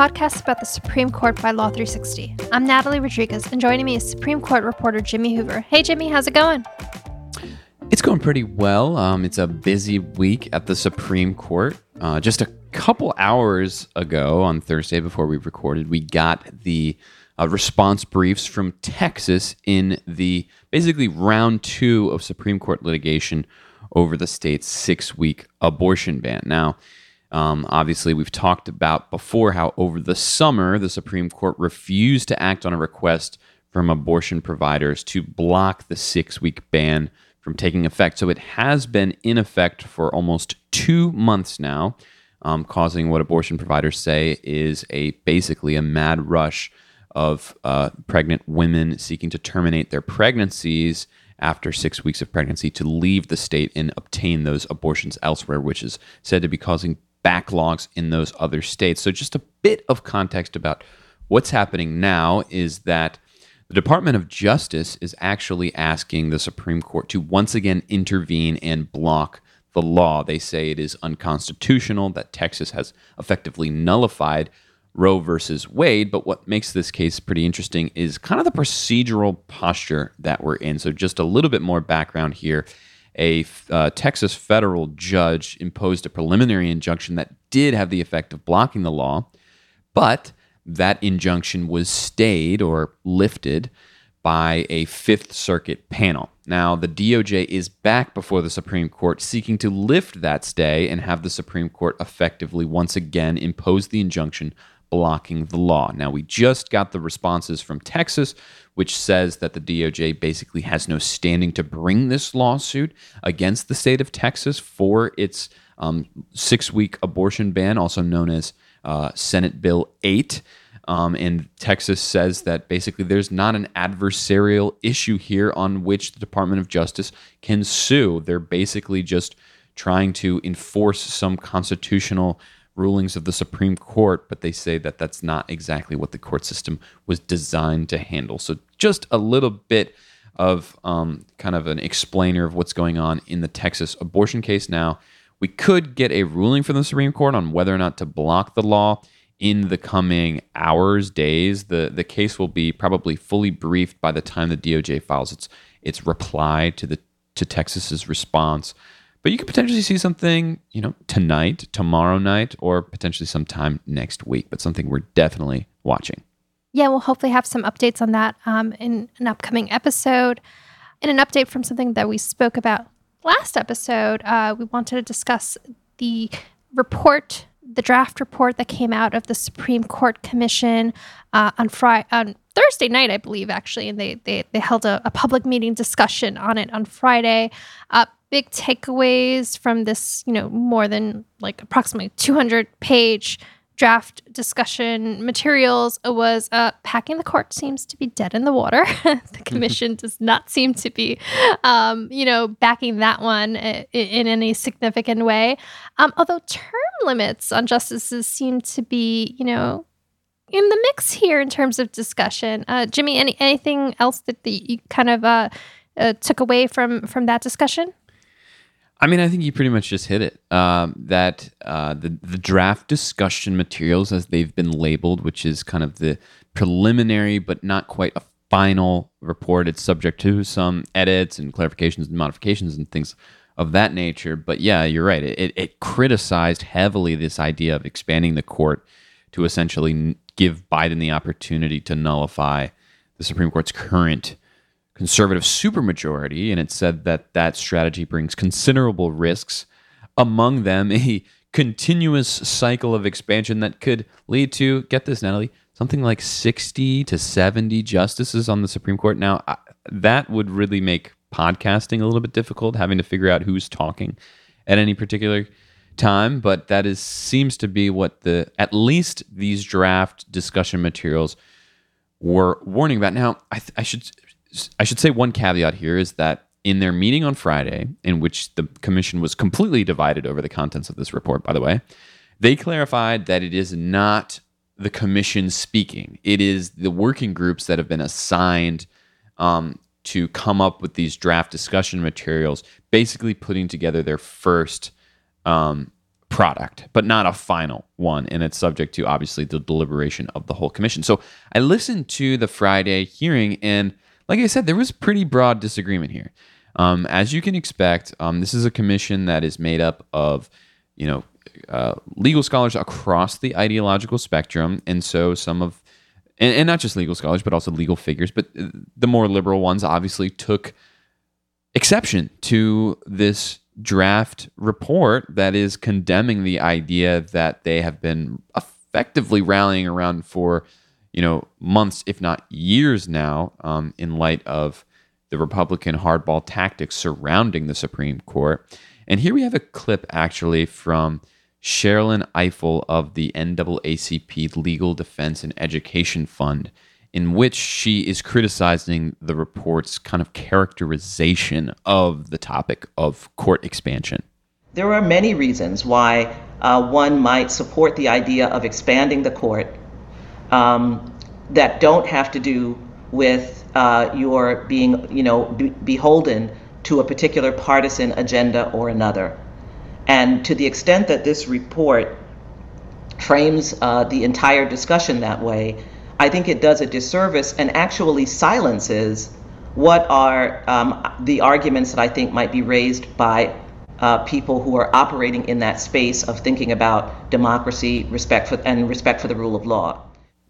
podcast about the Supreme Court by Law 360. I'm Natalie Rodriguez, and joining me is Supreme Court reporter Jimmy Hoover. Hey, Jimmy, how's it going? It's going pretty well. Um, it's a busy week at the Supreme Court. Uh, just a couple hours ago on Thursday before we recorded, we got the uh, response briefs from Texas in the basically round two of Supreme Court litigation over the state's six week abortion ban. Now, um, obviously, we've talked about before how over the summer the Supreme Court refused to act on a request from abortion providers to block the six week ban from taking effect. So it has been in effect for almost two months now, um, causing what abortion providers say is a basically a mad rush of uh, pregnant women seeking to terminate their pregnancies after six weeks of pregnancy to leave the state and obtain those abortions elsewhere, which is said to be causing backlogs in those other states. So, just a bit of context about what's happening now is that the Department of Justice is actually asking the Supreme Court to once again intervene and block the law. They say it is unconstitutional, that Texas has effectively nullified Roe versus Wade. But what makes this case pretty interesting is kind of the procedural posture that we're in. So, just a little bit more background here a uh, Texas federal judge imposed a preliminary injunction that did have the effect of blocking the law, but that injunction was stayed or lifted by a Fifth Circuit panel. Now, the DOJ is back before the Supreme Court seeking to lift that stay and have the Supreme Court effectively once again impose the injunction blocking the law. Now, we just got the responses from Texas, which says that the DOJ basically has no standing to bring this lawsuit against the state of Texas for its um, six week abortion ban, also known as uh, Senate Bill 8. Um, and Texas says that basically there's not an adversarial issue here on which the Department of Justice can sue. They're basically just trying to enforce some constitutional rulings of the Supreme Court, but they say that that's not exactly what the court system was designed to handle. So, just a little bit of um, kind of an explainer of what's going on in the Texas abortion case now. We could get a ruling from the Supreme Court on whether or not to block the law in the coming hours, days. The the case will be probably fully briefed by the time the DOJ files its its reply to the to Texas's response. But you could potentially see something, you know, tonight, tomorrow night, or potentially sometime next week. But something we're definitely watching. Yeah, we'll hopefully have some updates on that um, in an upcoming episode. And an update from something that we spoke about last episode, uh, we wanted to discuss the report, the draft report that came out of the Supreme Court Commission uh, on Friday, on Thursday night, I believe, actually, and they they, they held a, a public meeting discussion on it on Friday. Uh, big takeaways from this, you know, more than like approximately 200 page draft discussion materials was uh, packing the court seems to be dead in the water. the commission does not seem to be, um, you know, backing that one in, in any significant way. Um, although term limits on justices seem to be, you know, in the mix here in terms of discussion. Uh, Jimmy, any anything else that the, you kind of uh, uh, took away from from that discussion? I mean, I think you pretty much just hit it. Um, that uh, the the draft discussion materials, as they've been labeled, which is kind of the preliminary but not quite a final report. It's subject to some edits and clarifications and modifications and things of that nature. But yeah, you're right. It, it criticized heavily this idea of expanding the court to essentially give Biden the opportunity to nullify the Supreme Court's current conservative supermajority, and it said that that strategy brings considerable risks, among them a continuous cycle of expansion that could lead to, get this, Natalie, something like 60 to 70 justices on the Supreme Court. Now, that would really make podcasting a little bit difficult, having to figure out who's talking at any particular time, but that is seems to be what the at least these draft discussion materials were warning about. Now, I, th- I should I should say one caveat here is that in their meeting on Friday, in which the commission was completely divided over the contents of this report, by the way, they clarified that it is not the commission speaking. It is the working groups that have been assigned um, to come up with these draft discussion materials, basically putting together their first um, product, but not a final one. And it's subject to obviously the deliberation of the whole commission. So I listened to the Friday hearing, and like I said, there was pretty broad disagreement here. Um, as you can expect, um, this is a commission that is made up of, you know, uh, legal scholars across the ideological spectrum, and so some of, and, and not just legal scholars, but also legal figures, but uh, the more liberal ones obviously took exception to this draft report that is condemning the idea that they have been effectively rallying around for, you know, months, if not years now, um, in light of the Republican hardball tactics surrounding the Supreme Court. And here we have a clip actually from Sherrilyn Ifill of the NAACP Legal Defense and Education Fund in which she is criticizing the report's kind of characterization of the topic of court expansion. There are many reasons why uh, one might support the idea of expanding the court um, that don't have to do with uh, your being, you know, be- beholden to a particular partisan agenda or another. And to the extent that this report frames uh, the entire discussion that way, I think it does a disservice and actually silences what are um, the arguments that I think might be raised by uh, people who are operating in that space of thinking about democracy, respect for, and respect for the rule of law.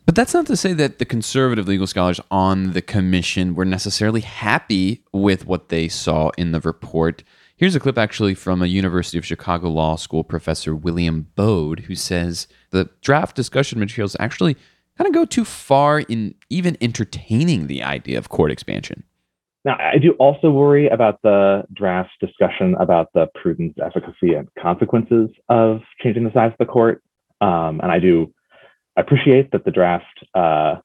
But that's not to say that the conservative legal scholars on the commission were necessarily happy with what they saw in the report. Here's a clip actually from a University of Chicago Law School professor, William Baude, who says the draft discussion materials actually kind of go too far in even entertaining the idea of court expansion. Now, I do also worry about the draft discussion about the prudence, efficacy, and consequences of changing the size of the court. Um, and I do appreciate that the draft uh,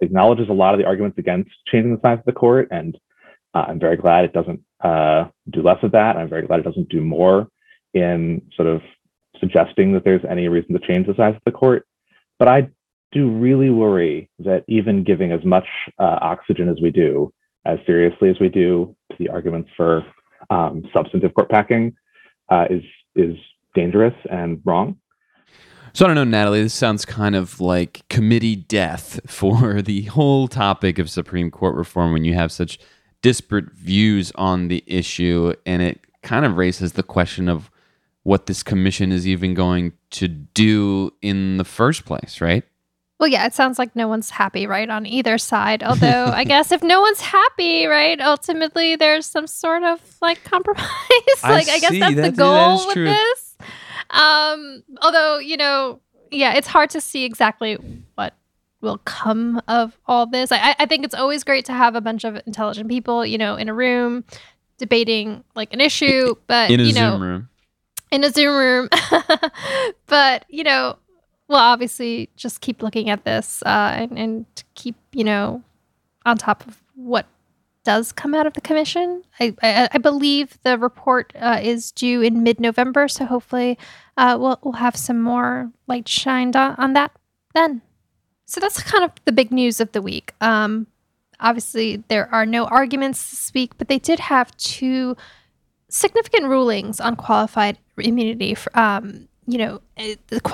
acknowledges a lot of the arguments against changing the size of the court. And uh, I'm very glad it doesn't uh, do less of that. I'm very glad it doesn't do more in sort of suggesting that there's any reason to change the size of the court. But I do really worry that even giving as much uh, oxygen as we do, as seriously as we do to the arguments for um, substantive court packing, uh, is is dangerous and wrong. So I don't know, Natalie. This sounds kind of like committee death for the whole topic of Supreme Court reform when you have such disparate views on the issue, and it kind of raises the question of what this commission is even going to do in the first place, right? Well, yeah, it sounds like no one's happy, right, on either side. Although, I guess if no one's happy, right, ultimately there's some sort of like compromise. like, I, I guess that's that, the goal that with true. this. Um, although, you know, yeah, it's hard to see exactly what will come of all this. I, I think it's always great to have a bunch of intelligent people, you know, in a room debating like an issue, but in a you know, Zoom room. In a Zoom room. but, you know, well, obviously, just keep looking at this uh, and, and keep, you know, on top of what does come out of the commission. I, I, I believe the report uh, is due in mid November, so hopefully uh, we'll, we'll have some more light shined on, on that then. So that's kind of the big news of the week. Um, obviously, there are no arguments this week, but they did have two significant rulings on qualified immunity for, um, you know,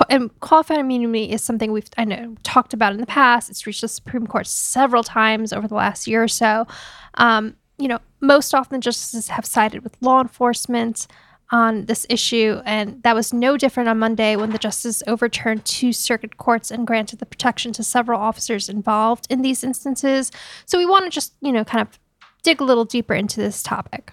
and qualified immunity is something we've I know talked about in the past. It's reached the Supreme Court several times over the last year or so. Um, you know, most often justices have sided with law enforcement on this issue, and that was no different on Monday when the justice overturned two circuit courts and granted the protection to several officers involved in these instances. So we want to just, you know, kind of dig a little deeper into this topic.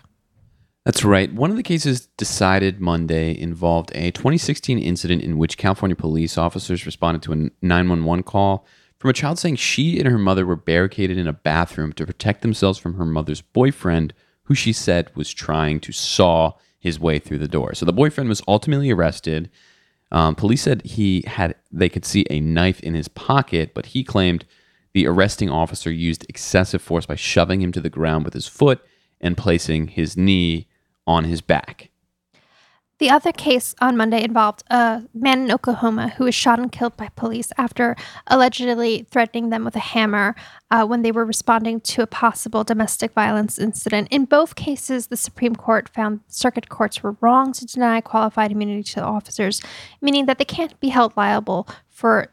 That's right. One of the cases decided Monday involved a 2016 incident in which California police officers responded to a 911 call from a child saying she and her mother were barricaded in a bathroom to protect themselves from her mother's boyfriend, who she said was trying to saw his way through the door. So the boyfriend was ultimately arrested. Um, police said he had they could see a knife in his pocket, but he claimed the arresting officer used excessive force by shoving him to the ground with his foot and placing his knee on his back. The other case on Monday involved a man in Oklahoma who was shot and killed by police after allegedly threatening them with a hammer uh, when they were responding to a possible domestic violence incident. In both cases, the Supreme Court found circuit courts were wrong to deny qualified immunity to officers, meaning that they can't be held liable for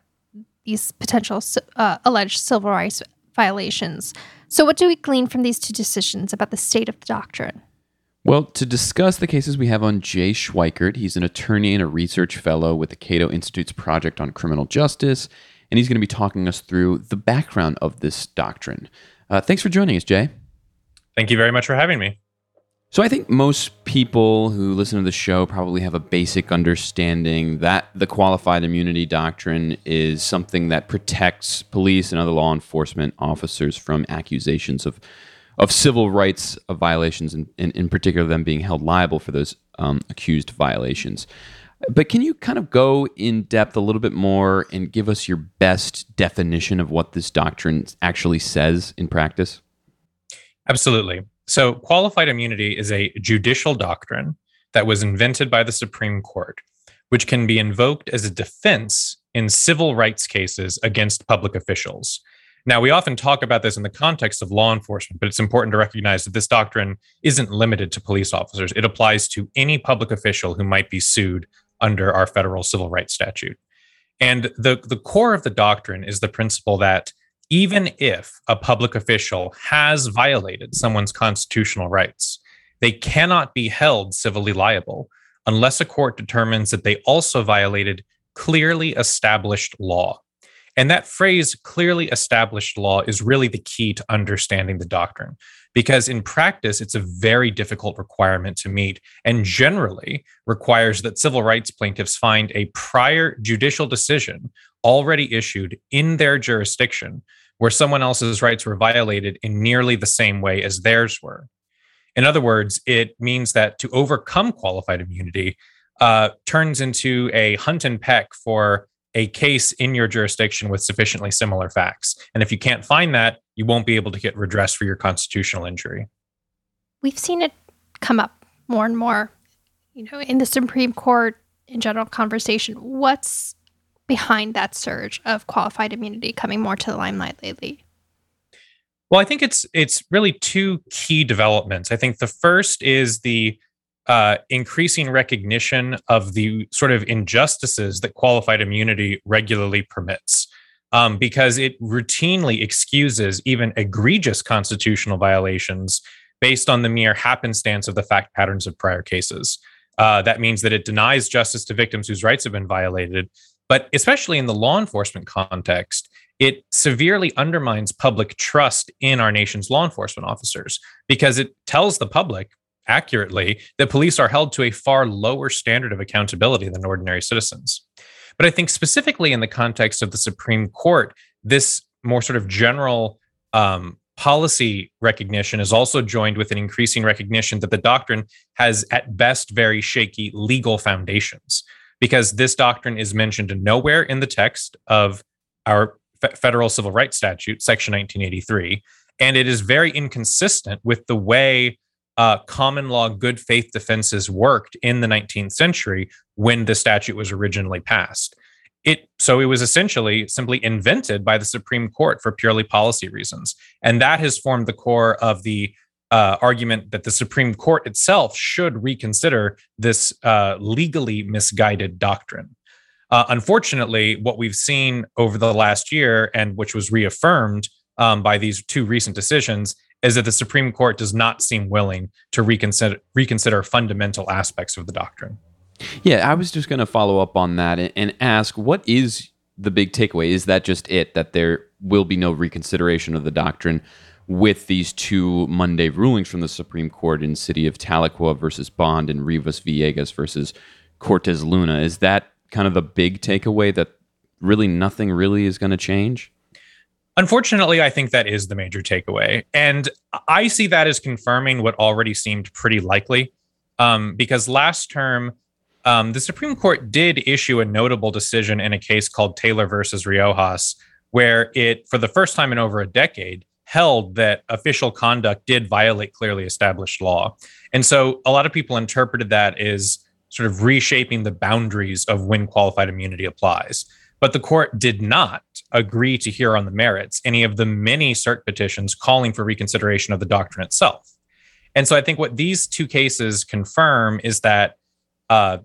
these potential uh, alleged civil rights violations. So, what do we glean from these two decisions about the state of the doctrine? Well, to discuss the cases we have on Jay Schweikert, he's an attorney and a research fellow with the Cato Institute's Project on Criminal Justice, and he's going to be talking us through the background of this doctrine. Uh, thanks for joining us, Jay. Thank you very much for having me. So, I think most people who listen to the show probably have a basic understanding that the qualified immunity doctrine is something that protects police and other law enforcement officers from accusations of of civil rights of violations, and in, in, particular them being held liable for those um, accused violations. But can you kind of go in depth a little bit more and give us your best definition of what this doctrine actually says in practice? Absolutely. So, qualified immunity is a judicial doctrine that was invented by the Supreme Court, which can be invoked as a defense in civil rights cases against public officials. Now, we often talk about this in the context of law enforcement, but it's important to recognize that this doctrine isn't limited to police officers. It applies to any public official who might be sued under our federal civil rights statute. And the, the core of the doctrine is the principle that even if a public official has violated someone's constitutional rights, they cannot be held civilly liable unless a court determines that they also violated clearly established law. And that phrase, clearly established law, is really the key to understanding the doctrine. Because in practice, it's a very difficult requirement to meet and generally requires that civil rights plaintiffs find a prior judicial decision already issued in their jurisdiction where someone else's rights were violated in nearly the same way as theirs were. In other words, it means that to overcome qualified immunity uh, turns into a hunt and peck for a case in your jurisdiction with sufficiently similar facts. And if you can't find that, you won't be able to get redress for your constitutional injury. We've seen it come up more and more, you know, in the Supreme Court in general conversation. What's behind that surge of qualified immunity coming more to the limelight lately? Well, I think it's it's really two key developments. I think the first is the uh, increasing recognition of the sort of injustices that qualified immunity regularly permits. Um, because it routinely excuses even egregious constitutional violations based on the mere happenstance of the fact patterns of prior cases. Uh, that means that it denies justice to victims whose rights have been violated. But especially in the law enforcement context, it severely undermines public trust in our nation's law enforcement officers because it tells the public accurately that police are held to a far lower standard of accountability than ordinary citizens. But I think specifically in the context of the Supreme Court, this more sort of general um, policy recognition is also joined with an increasing recognition that the doctrine has at best very shaky legal foundations because this doctrine is mentioned nowhere in the text of our federal civil rights statute section 1983 and it is very inconsistent with the way uh, common law good faith defenses worked in the 19th century when the statute was originally passed. It so it was essentially simply invented by the Supreme Court for purely policy reasons, and that has formed the core of the uh, argument that the Supreme Court itself should reconsider this uh, legally misguided doctrine. Uh, unfortunately, what we've seen over the last year, and which was reaffirmed um, by these two recent decisions, is that the Supreme Court does not seem willing to reconsider reconsider fundamental aspects of the doctrine. Yeah, I was just going to follow up on that and, ask what is the big takeaway? Is that just it that there will be no reconsideration of the doctrine with these two Monday rulings from the Supreme Court in City of Tahlequah versus Bond and Rivas Villegas versus Cortesluna? Is that kind of the big takeaway that really nothing really is going to change? Unfortunately, I think that is the major takeaway. And I see that as confirming what already seemed pretty likely. Um, because last term, um, the Supreme Court did issue a notable decision in a case called Taylor versus Riojas, where it, for the first time in over a decade, held that official conduct did violate clearly established law. And so a lot of people interpreted that as sort of reshaping the boundaries of when qualified immunity applies. But the court did not agree to hear on the merits any of the many cert petitions calling for reconsideration of the doctrine itself. And so I think what these two cases confirm is that, uh,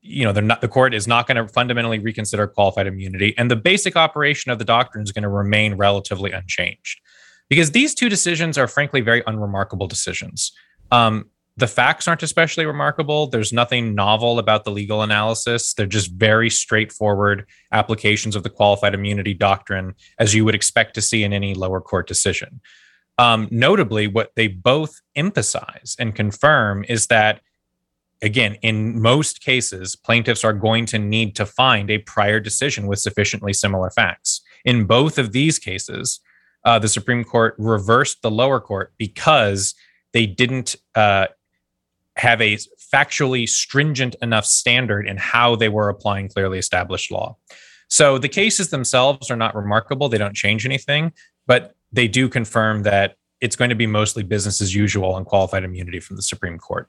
you know, not, the court is not going to fundamentally reconsider qualified immunity, and the basic operation of the doctrine is going to remain relatively unchanged. Because these two decisions are frankly very unremarkable decisions. Um, the facts aren't especially remarkable. There's nothing novel about the legal analysis. They're just very straightforward applications of the qualified immunity doctrine, as you would expect to see in any lower court decision. Um, notably, what they both emphasize and confirm is that, again, in most cases, plaintiffs are going to need to find a prior decision with sufficiently similar facts. In both of these cases, uh, the Supreme Court reversed the lower court because they didn't uh, have a factually stringent enough standard in how they were applying clearly established law. So the cases themselves are not remarkable. They don't change anything, but they do confirm that it's going to be mostly business as usual on qualified immunity from the Supreme Court.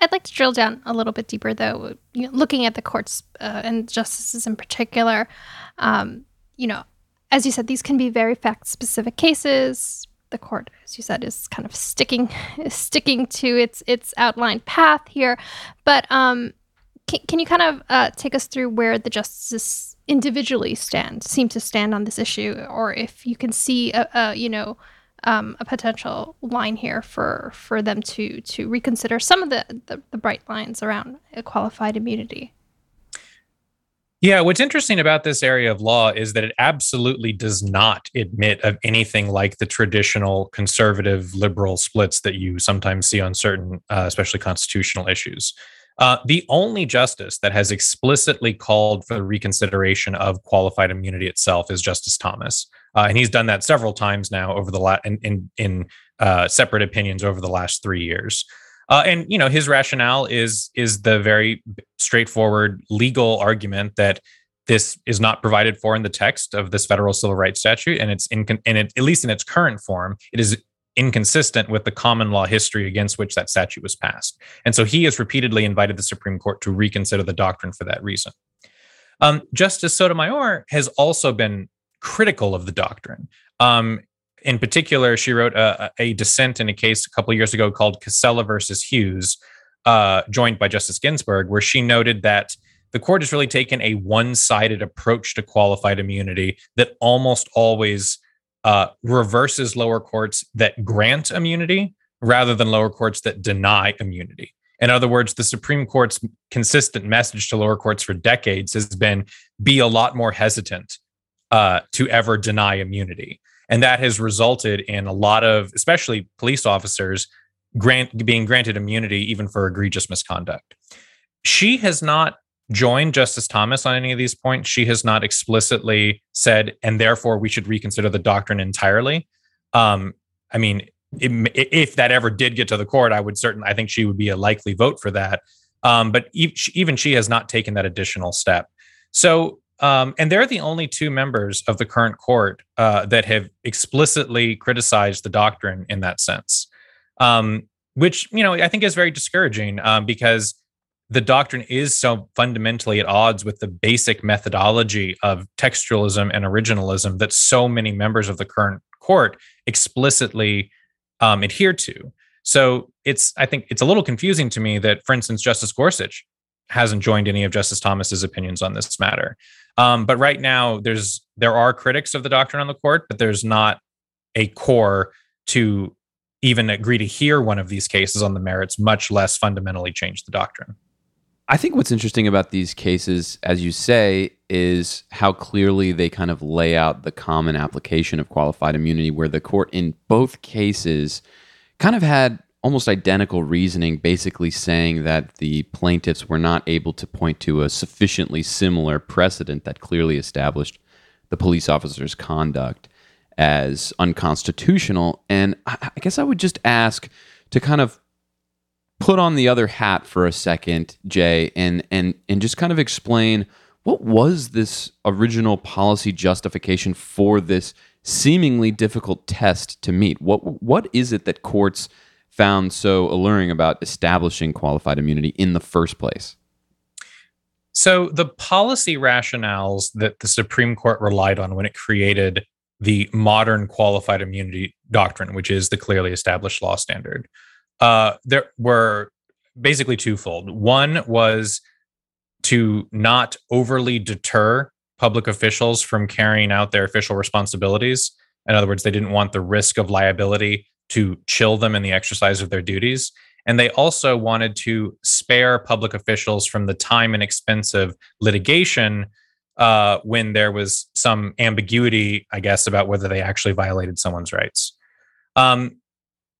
I'd like to drill down a little bit deeper, though, looking at the courts uh, and justices in particular. Um, you know, as you said, these can be very fact specific cases, the court, as you said, is kind of sticking sticking to its its outlined path here. But um, can, can you kind of uh, take us through where the justices individually stand, seem to stand on this issue, or if you can see a, a you know um, a potential line here for for them to to reconsider some of the, the, the bright lines around qualified immunity? Yeah, what's interesting about this area of law is that it absolutely does not admit of anything like the traditional conservative liberal splits that you sometimes see on certain, uh, especially constitutional issues. Uh, the only justice that has explicitly called for reconsideration of qualified immunity itself is Justice Thomas, uh, and he's done that several times now over the last in in, in uh, separate opinions over the last three years. Uh, and you know his rationale is is the very straightforward legal argument that this is not provided for in the text of this federal civil rights statute, and it's in and it, at least in its current form, it is inconsistent with the common law history against which that statute was passed. And so he has repeatedly invited the Supreme Court to reconsider the doctrine for that reason. Um, Justice Sotomayor has also been critical of the doctrine. Um, in particular, she wrote a, a, dissent in a case a couple years ago called Kisela versus Hughes, uh, joined by Justice Ginsburg, where she noted that the court has really taken a one sided approach to qualified immunity that almost always uh, reverses lower courts that grant immunity rather than lower courts that deny immunity. In other words, the Supreme Court's consistent message to lower courts for decades has been be a lot more hesitant uh, to ever deny immunity. And that has resulted in a lot of, especially police officers, grant being granted immunity even for egregious misconduct. She has not joined Justice Thomas on any of these points. She has not explicitly said, and therefore we should reconsider the doctrine entirely. Um, I mean, it, if that ever did get to the court, I would certainly, I think she would be a likely vote for that. Um, but even she has not taken that additional step. So um, and they're the only two members of the current court uh, that have explicitly criticized the doctrine in that sense, um, which you know I think is very discouraging um, because the doctrine is so fundamentally at odds with the basic methodology of textualism and originalism that so many members of the current court explicitly um, adhere to. So it's I think it's a little confusing to me that, for instance, Justice Gorsuch hasn't joined any of Justice Thomas's opinions on this matter. Um, but right now, there's there are critics of the doctrine on the court, but there's not a core to even agree to hear one of these cases on the merits, much less fundamentally change the doctrine. I think what's interesting about these cases, as you say, is how clearly they kind of lay out the common application of qualified immunity, where the court in both cases kind of had almost identical reasoning, basically saying that the plaintiffs were not able to point to a sufficiently similar precedent that clearly established the police officer's conduct as unconstitutional. And I guess I would just ask to kind of put on the other hat for a second, Jay, and and and just kind of explain what was this original policy justification for this seemingly difficult test to meet? What what is it that courts found so alluring about establishing qualified immunity in the first place? So, the policy rationales that the Supreme Court relied on when it created the modern qualified immunity doctrine, which is the clearly established law standard, uh, there were basically twofold. One was to not overly deter public officials from carrying out their official responsibilities. In other words, they didn't want the risk of liability to chill them in the exercise of their duties. And they also wanted to spare public officials from the time and expense of litigation uh, when there was some ambiguity, I guess, about whether they actually violated someone's rights. Um,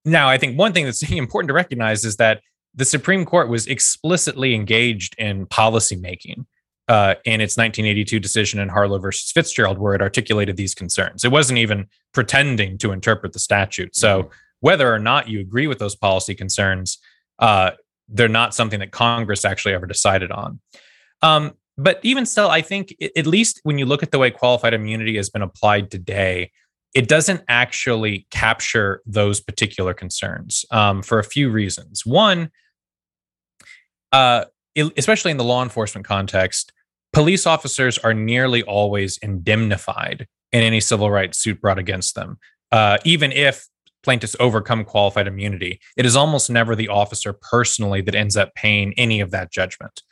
now, I think one thing that's important to recognize is that the Supreme Court was explicitly engaged in policymaking uh, in its 1982 decision in Harlow versus Fitzgerald, where it articulated these concerns. It wasn't even pretending to interpret the statute. So, mm-hmm. whether or not you agree with those policy concerns, uh, they're not something that Congress actually ever decided on. Um, but even still, I think at least when you look at the way qualified immunity has been applied today, it doesn't actually capture those particular concerns um, for a few reasons. One, uh, especially in the law enforcement context, police officers are nearly always indemnified in any civil rights suit brought against them, uh, even if plaintiffs overcome qualified immunity. It is almost never the officer personally that ends up paying any of that judgment.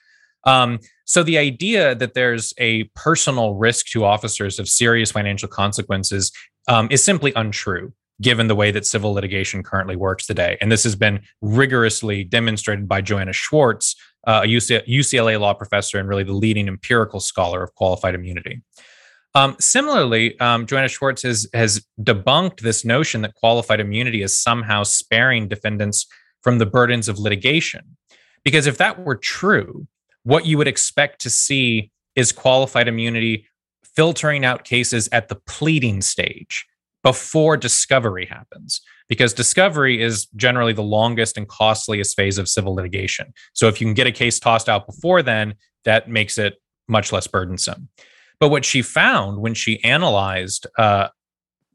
Um, so the idea that there's a personal risk to officers of serious financial consequences um, is simply untrue given the way that civil litigation currently works today. And this has been rigorously demonstrated by Joanna Schwartz, uh, a UCLA law professor and really the leading empirical scholar of qualified immunity. Um, similarly, um, Joanna Schwartz has, has debunked this notion that qualified immunity is somehow sparing defendants from the burdens of litigation. Because if that were true, what you would expect to see is qualified immunity filtering out cases at the pleading stage before discovery happens because discovery is generally the longest and costliest phase of civil litigation. So if you can get a case tossed out before then, that makes it much less burdensome. But what she found when she analyzed uh,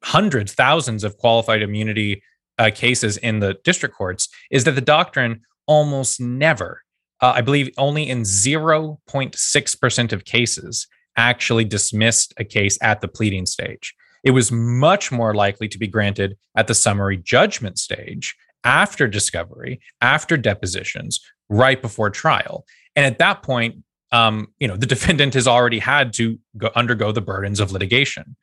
hundreds, thousands of qualified immunity uh, cases in the district courts is that the doctrine almost never, uh, I believe only in 0.6% of cases, actually dismissed a case at the pleading stage. It was much more likely to be granted at the summary judgment stage after discovery, after depositions, right before trial. And at that point, um, you know, the defendant has already had to go, undergo the burdens of litigation.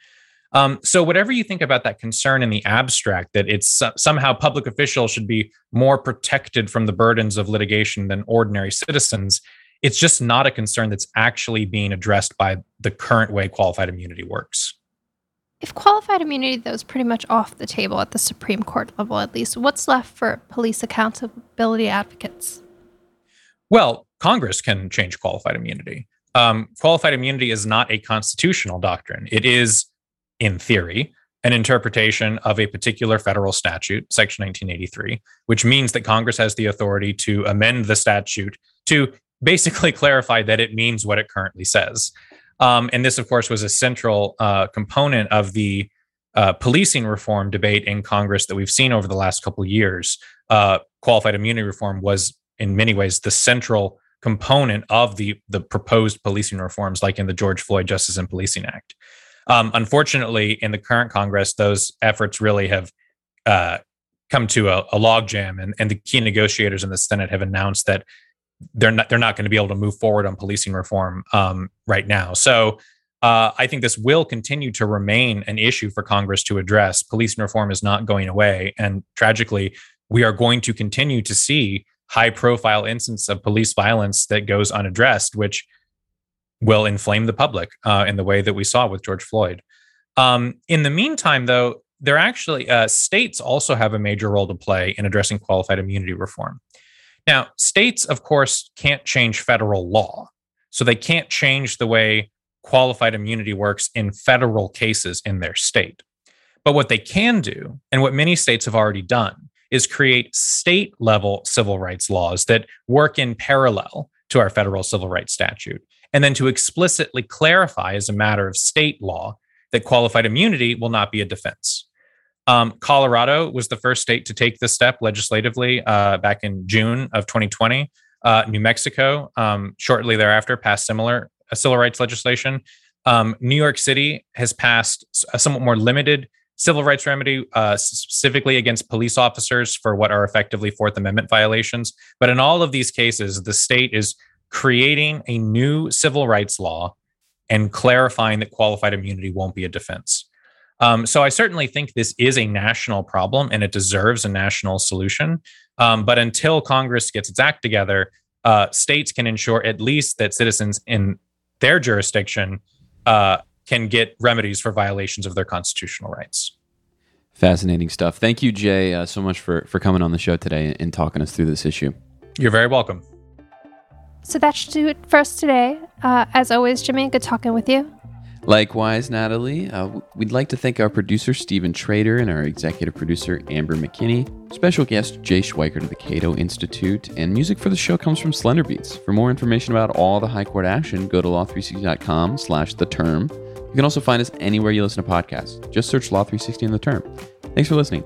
Um, so, whatever you think about that concern in the abstract, that it's uh, somehow public officials should be more protected from the burdens of litigation than ordinary citizens, it's just not a concern that's actually being addressed by the current way qualified immunity works. If qualified immunity, though, is pretty much off the table at the Supreme Court level, at least, what's left for police accountability advocates? Well, Congress can change qualified immunity. Um, qualified immunity is not a constitutional doctrine. It is, in theory, an interpretation of a particular federal statute, Section 1983, which means that Congress has the authority to amend the statute to basically clarify that it means what it currently says. Um, and this, of course, was a central uh, component of the uh, policing reform debate in Congress that we've seen over the last couple of years. Uh, qualified immunity reform was, in many ways, the central component of the the proposed policing reforms, like in the George Floyd Justice and Policing Act. Um, unfortunately, in the current Congress, those efforts really have uh, come to a, a logjam, and, and the key negotiators in the Senate have announced that they're not they're not going to be able to move forward on policing reform um, right now. So. Uh, I think this will continue to remain an issue for Congress to address. Policing reform is not going away. And tragically, we are going to continue to see high profile instance of police violence that goes unaddressed, which will inflame the public uh, in the way that we saw with George Floyd. Um, in the meantime, though, there actually uh, states also have a major role to play in addressing qualified immunity reform. Now, states, of course, can't change federal law, so they can't change the way qualified immunity works in federal cases in their state. But what they can do, and what many states have already done, is create state level civil rights laws that work in parallel to our federal civil rights statute. And then to explicitly clarify as a matter of state law that qualified immunity will not be a defense. Um, Colorado was the first state to take this step legislatively uh, back in June of 2020. Uh, New Mexico, um, shortly thereafter, passed similar uh, civil rights legislation. Um, New York City has passed a somewhat more limited civil rights remedy, uh, specifically against police officers for what are effectively Fourth Amendment violations. But in all of these cases, the state is creating a new civil rights law and clarifying that qualified immunity won't be a defense. Um, so I certainly think this is a national problem and it deserves a national solution. Um, but until Congress gets its act together, uh, states can ensure at least that citizens in their jurisdiction uh, can get remedies for violations of their constitutional rights. Fascinating stuff. Thank you, Jay, uh, so much for for coming on the show today and talking us through this issue. You're very welcome. So that should do it for us today. Uh, as always, Jimmy, good talking with you. Likewise, Natalie, uh, we'd like to thank our producer, Stephen Trader, and our executive producer, Amber McKinney. Special guest, Jay Schweikert of the Cato Institute. And music for the show comes from Slender Beats. For more information about all the high court action, go to law360.com slash the term. You can also find us anywhere you listen to podcasts. Just search Law 360 in the term. Thanks for listening.